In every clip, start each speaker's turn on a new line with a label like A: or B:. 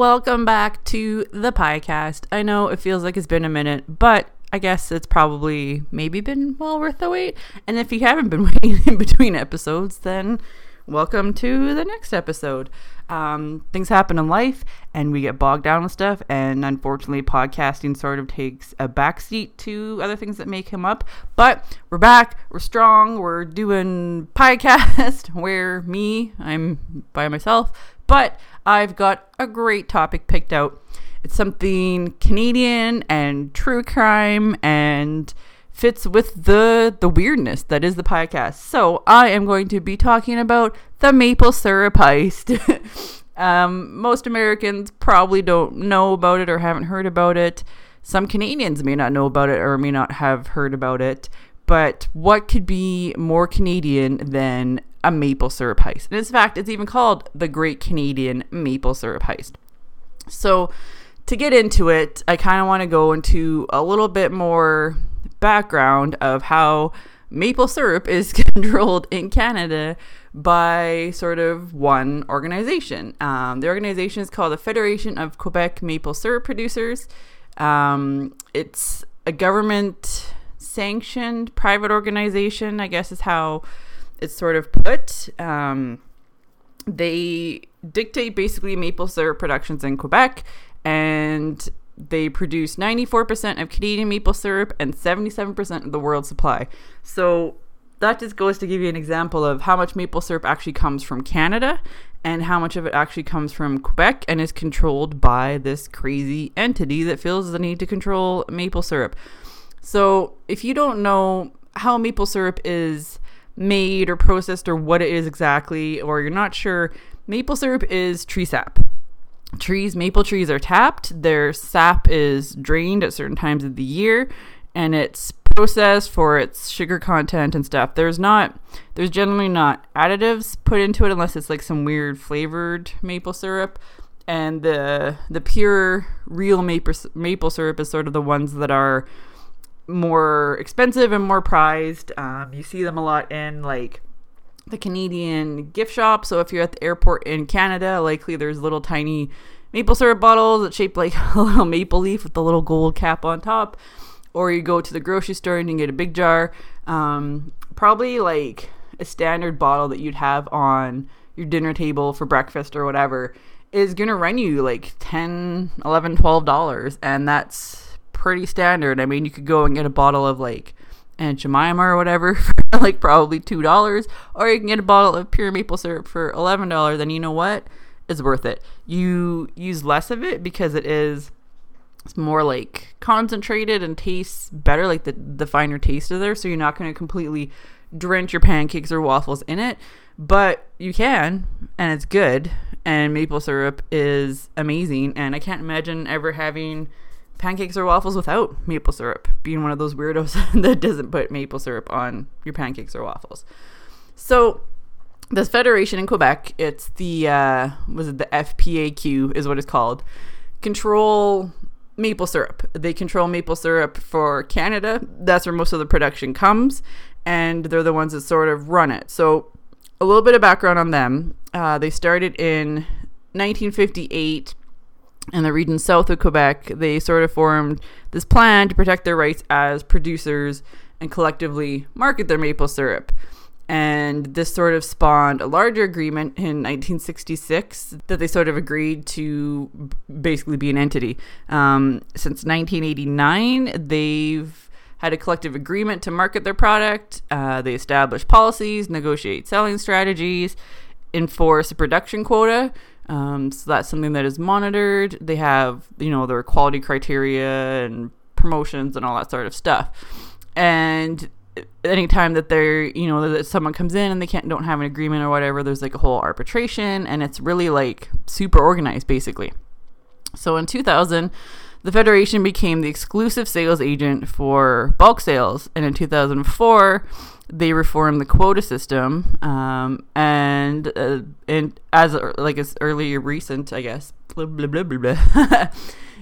A: Welcome back to the podcast. I know it feels like it's been a minute, but I guess it's probably maybe been well worth the wait. And if you haven't been waiting in between episodes, then welcome to the next episode. Um, things happen in life and we get bogged down with stuff, and unfortunately, podcasting sort of takes a backseat to other things that may come up. But we're back, we're strong, we're doing podcast where me, I'm by myself, but I've got a great topic picked out. It's something Canadian and true crime and fits with the the weirdness that is the podcast. So I am going to be talking about the maple syrup heist. um, most Americans probably don't know about it or haven't heard about it. Some Canadians may not know about it or may not have heard about it. But what could be more Canadian than a maple syrup heist? And in fact, it's even called the Great Canadian Maple Syrup Heist. So to get into it, I kind of want to go into a little bit more background of how maple syrup is controlled in Canada by sort of one organization. Um, the organization is called the Federation of Quebec Maple Syrup Producers. Um, it's a government sanctioned private organization, I guess is how it's sort of put. Um, they dictate basically maple syrup productions in Quebec and they produce 94% of Canadian maple syrup and 77% of the world supply. So that just goes to give you an example of how much maple syrup actually comes from Canada and how much of it actually comes from Quebec and is controlled by this crazy entity that feels the need to control maple syrup. So, if you don't know how maple syrup is made or processed or what it is exactly, or you're not sure, maple syrup is tree sap trees, maple trees are tapped. Their sap is drained at certain times of the year and it's processed for its sugar content and stuff. There's not there's generally not additives put into it unless it's like some weird flavored maple syrup. And the the pure real maple maple syrup is sort of the ones that are more expensive and more prized. Um, you see them a lot in like the Canadian gift shop. So if you're at the airport in Canada, likely there's little tiny maple syrup bottles that shape like a little maple leaf with the little gold cap on top. Or you go to the grocery store and you get a big jar. Um, probably like a standard bottle that you'd have on your dinner table for breakfast or whatever is going to run you like 10 11 12 dollars and that's pretty standard i mean you could go and get a bottle of like Aunt Jemima or whatever for like probably two dollars, or you can get a bottle of pure maple syrup for eleven dollars. Then you know what? It's worth it. You use less of it because it is it's more like concentrated and tastes better, like the the finer taste is there. So you're not going to completely drench your pancakes or waffles in it, but you can, and it's good. And maple syrup is amazing, and I can't imagine ever having pancakes or waffles without maple syrup, being one of those weirdos that doesn't put maple syrup on your pancakes or waffles. So, this federation in Quebec, it's the uh, was it the FPAQ is what it's called, control maple syrup. They control maple syrup for Canada. That's where most of the production comes, and they're the ones that sort of run it. So, a little bit of background on them. Uh, they started in 1958 in the region south of Quebec, they sort of formed this plan to protect their rights as producers and collectively market their maple syrup. And this sort of spawned a larger agreement in 1966 that they sort of agreed to basically be an entity. Um, since 1989, they've had a collective agreement to market their product. Uh, they established policies, negotiate selling strategies, enforce a production quota, um, so that's something that is monitored. They have, you know, their quality criteria and promotions and all that sort of stuff. And anytime that they're, you know, that someone comes in and they can't don't have an agreement or whatever, there's like a whole arbitration, and it's really like super organized, basically. So in 2000, the Federation became the exclusive sales agent for bulk sales, and in 2004 they reformed the quota system, um, and uh, and as like as early recent, I guess. Blah, blah, blah.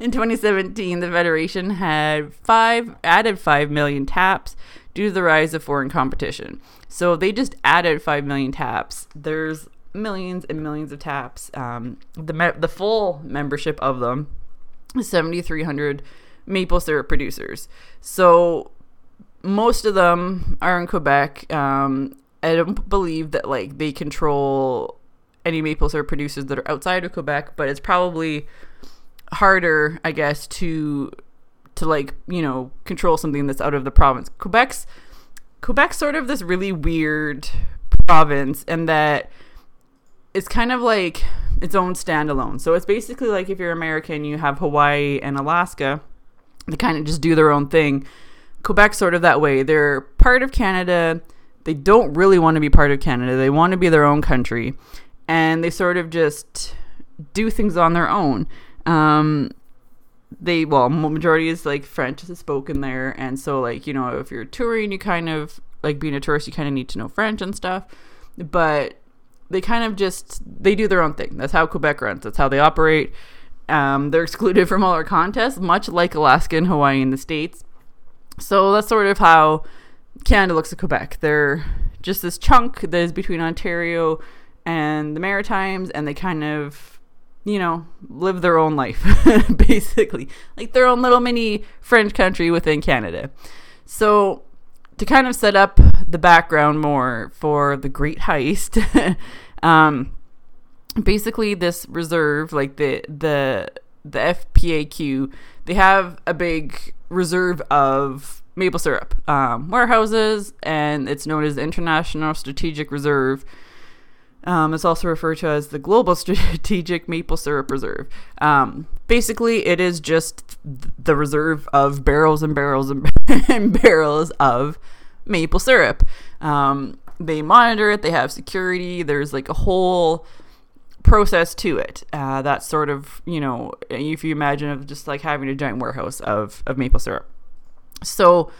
A: In 2017, the federation had five added five million taps due to the rise of foreign competition. So they just added five million taps. There's millions and millions of taps. Um, the me- the full membership of them is 7,300 maple syrup producers. So most of them are in Quebec. Um, I don't believe that like they control any maple syrup producers that are outside of Quebec, but it's probably harder, I guess, to to like you know control something that's out of the province. Quebec's Quebec's sort of this really weird province, and that it's kind of like its own standalone. So it's basically like if you're American, you have Hawaii and Alaska. They kind of just do their own thing. Quebec's sort of that way. They're part of Canada. They don't really want to be part of Canada. They want to be their own country. And they sort of just do things on their own. Um, they well majority is like french is spoken there and so like you know if you're touring you kind of like being a tourist you kind of need to know french and stuff but they kind of just they do their own thing that's how quebec runs that's how they operate um, they're excluded from all our contests much like alaska and hawaii in the states so that's sort of how canada looks at quebec they're just this chunk that is between ontario and the maritimes and they kind of you know, live their own life, basically, like their own little mini French country within Canada. So, to kind of set up the background more for the Great Heist, um, basically this reserve, like the the the FPAQ, they have a big reserve of maple syrup um, warehouses, and it's known as the International Strategic Reserve um, it's also referred to as the Global Strategic Maple Syrup Reserve. Um, basically, it is just the reserve of barrels and barrels and, barrels of maple syrup. Um, they monitor it, they have security, there's like a whole process to it. Uh, sort of, you know, if you imagine of just like having a giant warehouse of, of maple syrup. So,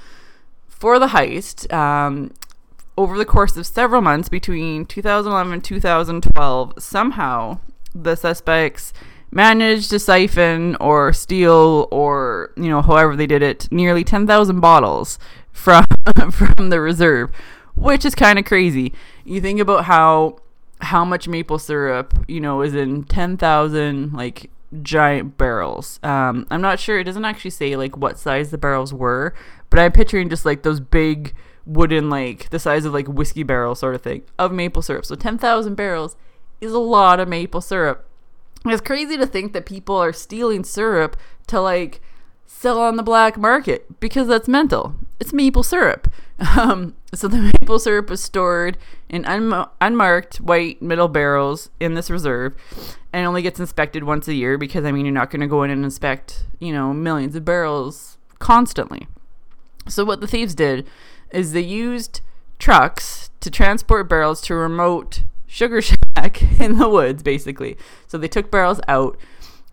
A: for the heist, um, over the course of several months between 2011 and 2012, somehow the suspects managed to siphon or steal or, you know, however they did it, nearly 10,000 bottles from from the reserve, which is kind of crazy. You think about how how much maple syrup, you know, is in 10,000 like giant barrels. Um, I'm not sure. It doesn't actually say like what size the barrels were, but I'm picturing just like those big wooden like the size of like whiskey barrel sort of thing of maple syrup. So 10,000 barrels is a lot of maple syrup. It's crazy to think that people are stealing syrup to like sell on the black market because that's mental. It's maple syrup. Um, so the maple syrup is stored in un- unmarked white middle barrels in this reserve and only gets inspected once a year because I mean you're not going to go in and inspect, you know, millions of barrels constantly. So what the thieves did is they used trucks to transport barrels to a remote sugar shack in the woods, basically. So they took barrels out,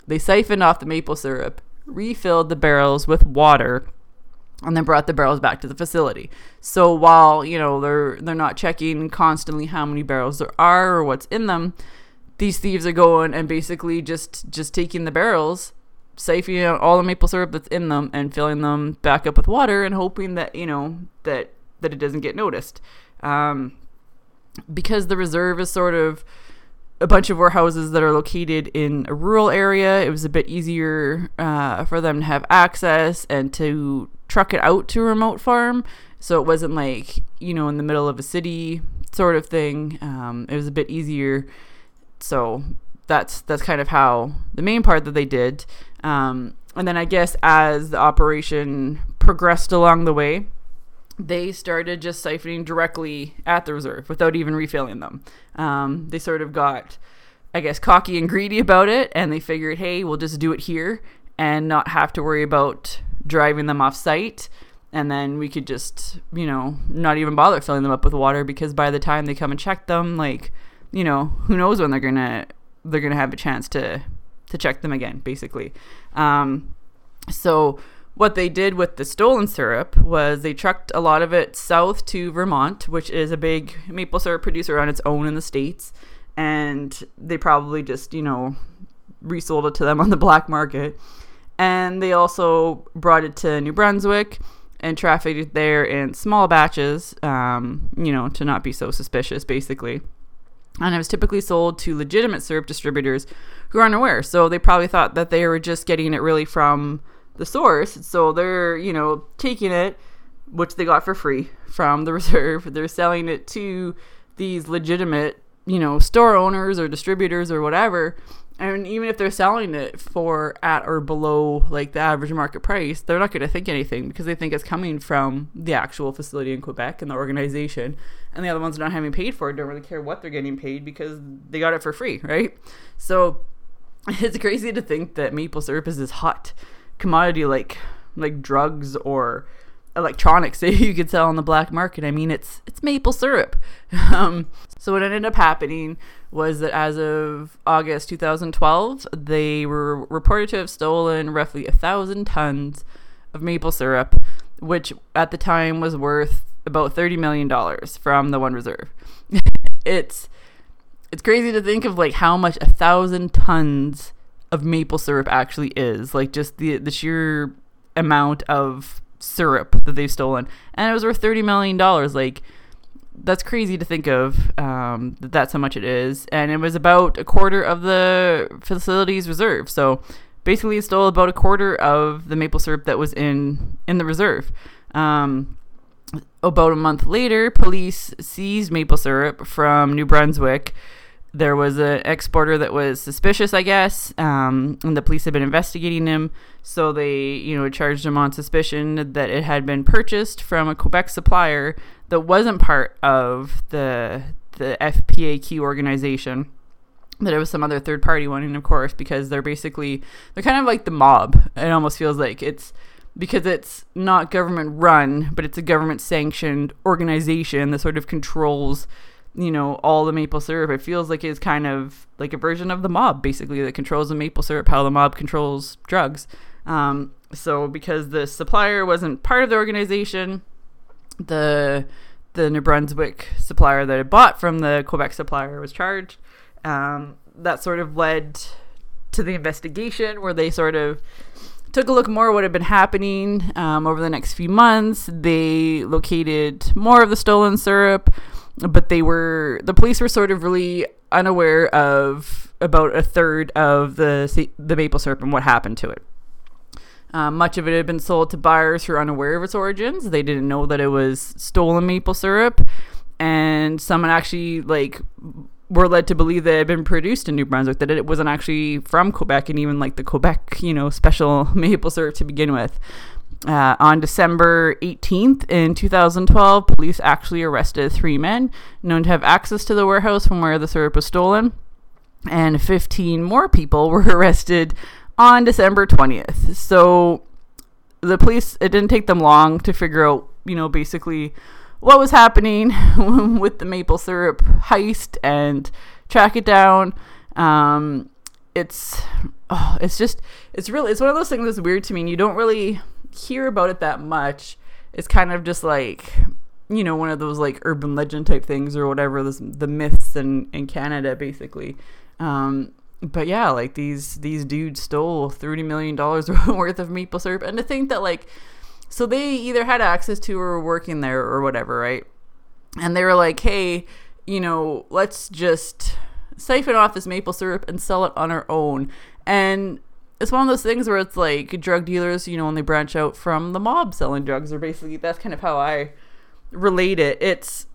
A: they siphoned off the maple syrup, refilled the barrels with water, and then brought the barrels back to the facility. So while you know they're they're not checking constantly how many barrels there are or what's in them, these thieves are going and basically just just taking the barrels siphoning out all the maple syrup that's in them and filling them back up with water and hoping that you know that that it doesn't get noticed um, because the reserve is sort of a bunch of warehouses that are located in a rural area it was a bit easier uh, for them to have access and to truck it out to a remote farm. So it wasn't like you know in the middle of a city sort of thing. Um, it was a bit easier. So that's that's kind of how the main part that they did. Um, and then I guess as the operation progressed along the way, they started just siphoning directly at the reserve without even refilling them. Um, they sort of got, I guess, cocky and greedy about it, and they figured, hey, we'll just do it here and not have to worry about driving them off site. And then we could just, you know, not even bother filling them up with water because by the time they come and check them, like, you know, who knows when they're gonna they're gonna have a chance to to check them again, basically. Um, so what they did with the stolen syrup was they trucked a lot of it south to Vermont, which is a big maple syrup producer on its own in the states, and they probably just you know resold it to them on the black market. And they also brought it to New Brunswick and trafficked it there in small batches, um, you know, to not be so suspicious, basically. and it was typically sold to legitimate syrup distributors who are unaware. So they probably thought that they were just getting it really from the source. So they're, you know, taking it, which they got for free from the reserve. They're selling it to these legitimate, you know, store owners or distributors or whatever. And even if they're selling it for at or below like the average market price, they're not going to think anything because they think it's coming from the actual facility in Quebec and the organization. And the other ones not having paid for it don't really care what they're getting paid because they got it for free, right? So it's crazy to think that maple syrup is this hot commodity like like drugs or electronics that you could sell on the black market. I mean, it's it's maple syrup. Um, so what ended up happening was that as of August 2012, they were reported to have stolen roughly a thousand tons of maple syrup, which at the time was worth about 30 million dollars from the one reserve. it's it's crazy to think of like how much a thousand tons of maple syrup actually is. Like just the the sheer amount of syrup that they've stolen, and it was worth thirty million dollars. Like that's crazy to think of um, that that's how much it is, and it was about a quarter of the facility's reserve. So basically, it stole about a quarter of the maple syrup that was in in the reserve. Um, about a month later, police seized maple syrup from New Brunswick there was an exporter that was suspicious, I guess, um, and the police had been investigating him. So they, you know, charged him on suspicion that it had been purchased from a Quebec supplier that wasn't part of the the FPAQ organization. That it was some other third party one, and of course, because they're basically they're kind of like the mob. It almost feels like it's because it's not government run, but it's a government sanctioned organization that sort of controls you know, all the maple syrup. It feels like it's kind of like a version of the mob, basically, that controls the maple syrup, how the mob controls drugs. Um, so because the supplier wasn't part of the organization, the the New Brunswick supplier that had bought from the Quebec supplier was charged. Um, that sort of led to the investigation where they sort of took a look more at what had been happening um, over the next few months. They located more of the stolen syrup but they were the police were sort of really unaware of about a third of the the maple syrup and what happened to it. Uh, much of it had been sold to buyers who were unaware of its origins. They didn't know that it was stolen maple syrup, and someone actually like were led to believe that it had been produced in New Brunswick, that it wasn't actually from Quebec and even like the Quebec, you know, special maple syrup to begin with. Uh, on December 18th in 2012, police actually arrested three men known to have access to the warehouse from where the syrup was stolen, and 15 more people were arrested on December 20th. So the police, it didn't take them long to figure out, you know, basically what was happening with the maple syrup heist and track it down. Um, it's, oh, it's just, it's really, it's one of those things that's weird to me. And you don't really hear about it that much. It's kind of just like you know one of those like urban legend type things or whatever this, the myths in in Canada basically. Um, but yeah, like these these dudes stole thirty million dollars worth of maple syrup, and to think that like, so they either had access to or were working there or whatever, right? And they were like, hey, you know, let's just siphon off this maple syrup and sell it on our own. And it's one of those things where it's like drug dealers, you know, when they branch out from the mob selling drugs, or basically that's kind of how I relate it. It's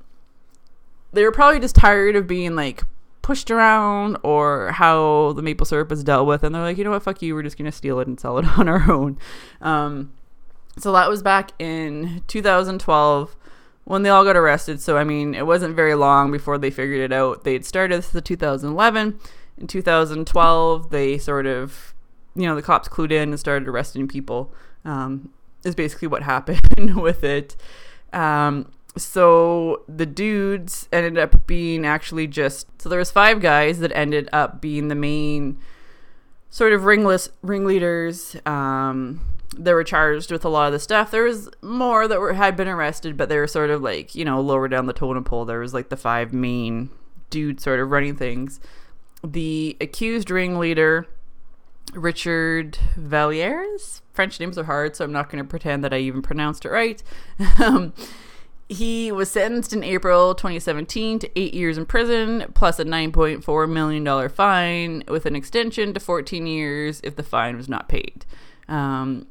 A: they were probably just tired of being like pushed around or how the maple syrup is dealt with, and they're like, you know what, fuck you, we're just gonna steal it and sell it on our own. Um, so that was back in 2012 when they all got arrested. So I mean, it wasn't very long before they figured it out. They had started this in 2011. In 2012, they sort of you know, the cops clued in and started arresting people. Um, is basically what happened with it. Um, so the dudes ended up being actually just so there was five guys that ended up being the main sort of ringless ringleaders. Um, they were charged with a lot of the stuff. There was more that were had been arrested, but they were sort of like you know lower down the totem pole. There was like the five main dudes sort of running things. The accused ringleader Richard Vallières. French names are hard, so I'm not going to pretend that I even pronounced it right. um, he was sentenced in April 2017 to eight years in prison plus a $9.4 million fine with an extension to 14 years if the fine was not paid. Um,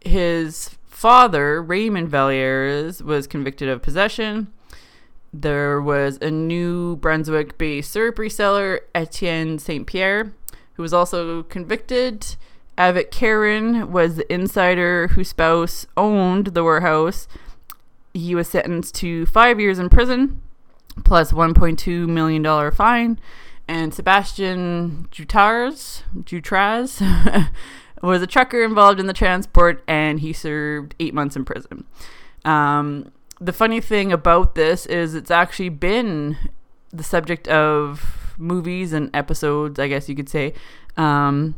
A: his father, Raymond Vallières, was convicted of possession. There was a New Brunswick based syrup reseller, Etienne St. Pierre, who was also convicted. Avik Caron was the insider whose spouse owned the warehouse he was sentenced to five years in prison plus $1.2 million fine. And Sebastian Jutars, Jutras was a trucker involved in the transport and he served eight months in prison. Um, the funny thing about this is it's actually been the subject of movies and episodes, I guess you could say. Um,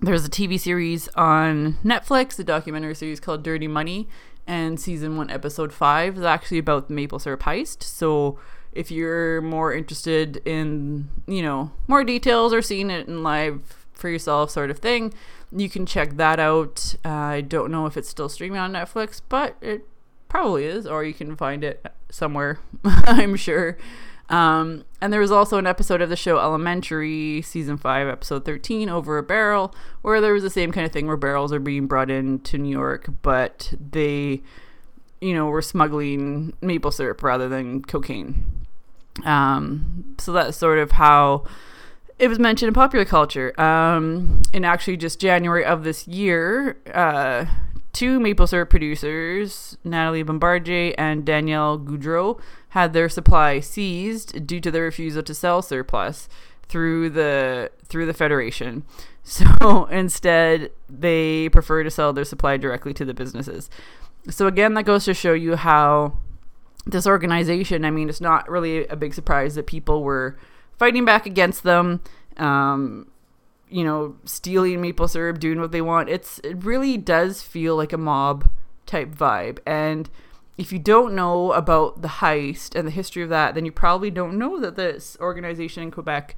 A: there's a TV series on Netflix, a documentary series called Dirty Money, and season one, episode five is actually about the maple syrup heist. So if you're more interested in, you know, more details or seeing it in live for yourself, sort of thing, you can check that out. Uh, I don't know if it's still streaming on Netflix, but it probably is, or you can find it somewhere, I'm sure. Um, and there was also an episode of the show Elementary, season 5, episode 13, Over a Barrel, where there was the same kind of thing where barrels are being brought in to New York, but they, you know, were smuggling maple syrup rather than cocaine. Um, so that's sort of how it was mentioned in popular culture. Um, and actually, just January of this year, uh, two maple syrup producers, Natalie Bombardier and Danielle Goudreau, had their supply seized due to their refusal to sell surplus through the through the federation. So instead, they prefer to sell their supply directly to the businesses. So again, that goes to show you how this organization. I mean, it's not really a big surprise that people were fighting back against them. Um, you know, stealing maple syrup, doing what they want. It's it really does feel like a mob type vibe. And if you don't know about the heist and the history of that, then you probably don't know that this organization in Quebec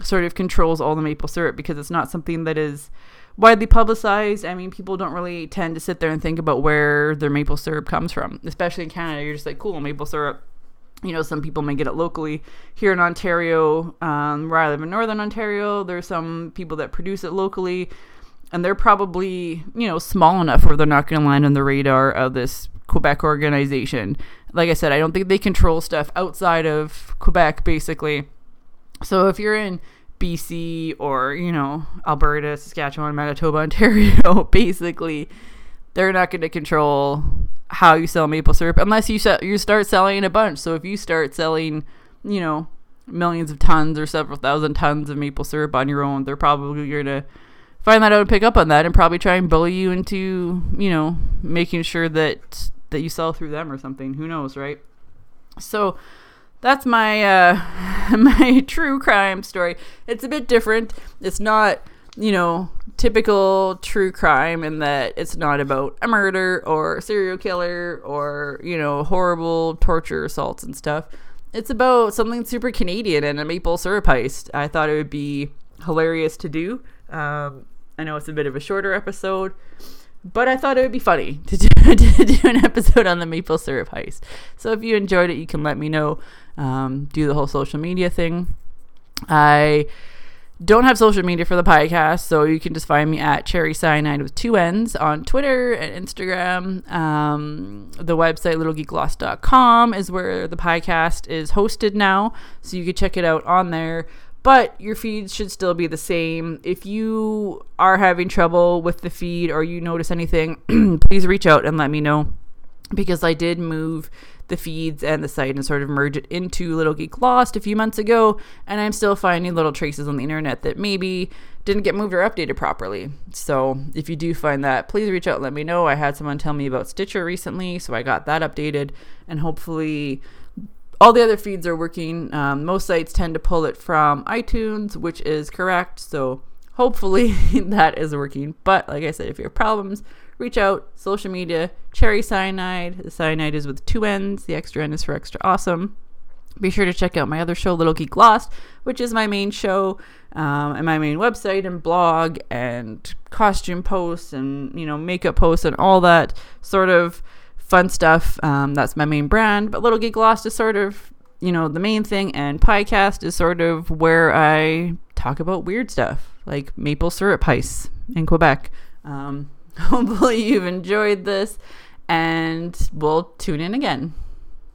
A: sort of controls all the maple syrup because it's not something that is widely publicized. I mean, people don't really tend to sit there and think about where their maple syrup comes from, especially in Canada. You're just like, cool, maple syrup you know, some people may get it locally. Here in Ontario, um, where I live in Northern Ontario, there's some people that produce it locally, and they're probably, you know, small enough where they're not going to land on the radar of this Quebec organization. Like I said, I don't think they control stuff outside of Quebec, basically. So if you're in BC or, you know, Alberta, Saskatchewan, Manitoba, Ontario, basically, they're not going to control how you sell maple syrup unless you you start selling a bunch. So if you start selling, you know, millions of tons or several thousand tons of maple syrup on your own, they're probably going to find that out and pick up on that and probably try and bully you into, you know, making sure that that you sell through them or something. Who knows, right? So that's my uh my true crime story. It's a bit different. It's not you know, typical true crime in that it's not about a murder or a serial killer or, you know, horrible torture assaults and stuff. It's about something super Canadian and a maple syrup heist. I thought it would be hilarious to do. Um, I know it's a bit of a shorter episode, but I thought it would be funny to do, to do an episode on the maple syrup heist. So if you enjoyed it, you can let me know. Um, do the whole social media thing. I don't have social media for the podcast, so you can just find me at Cherry Cyanide with two N's on Twitter and Instagram. Um, the website littlegeeklost.com is where the podcast is hosted now, so you can check it out on there. But your feeds should still be the same. If you are having trouble with the feed or you notice anything, please reach out and let me know because I did move the feeds and the site and sort of merge it into Little Geek Lost a few months ago, and I'm still finding little traces on the internet that maybe didn't get moved or updated properly. So if you do find that, please reach out let me know. I had someone tell me about Stitcher recently, so I got that updated, and hopefully all the other feeds are working. Um, most sites tend to pull it from iTunes, which is correct. So hopefully that is working. But like I said, if you have problems, reach out. Social media, Cherry Cyanide. The cyanide is with two N's. The extra N is for extra awesome. Be sure to check out my other show, Little Geek Lost, which is my main show um, and my main website and blog and costume posts and you know makeup posts and all that sort of fun stuff. Um, that's my main brand. But Little Geek Lost is sort of, you know, the main thing. And Piecast is sort of where I talk about weird stuff like maple syrup ice in Quebec. Um, hopefully you've enjoyed this and we'll tune in again.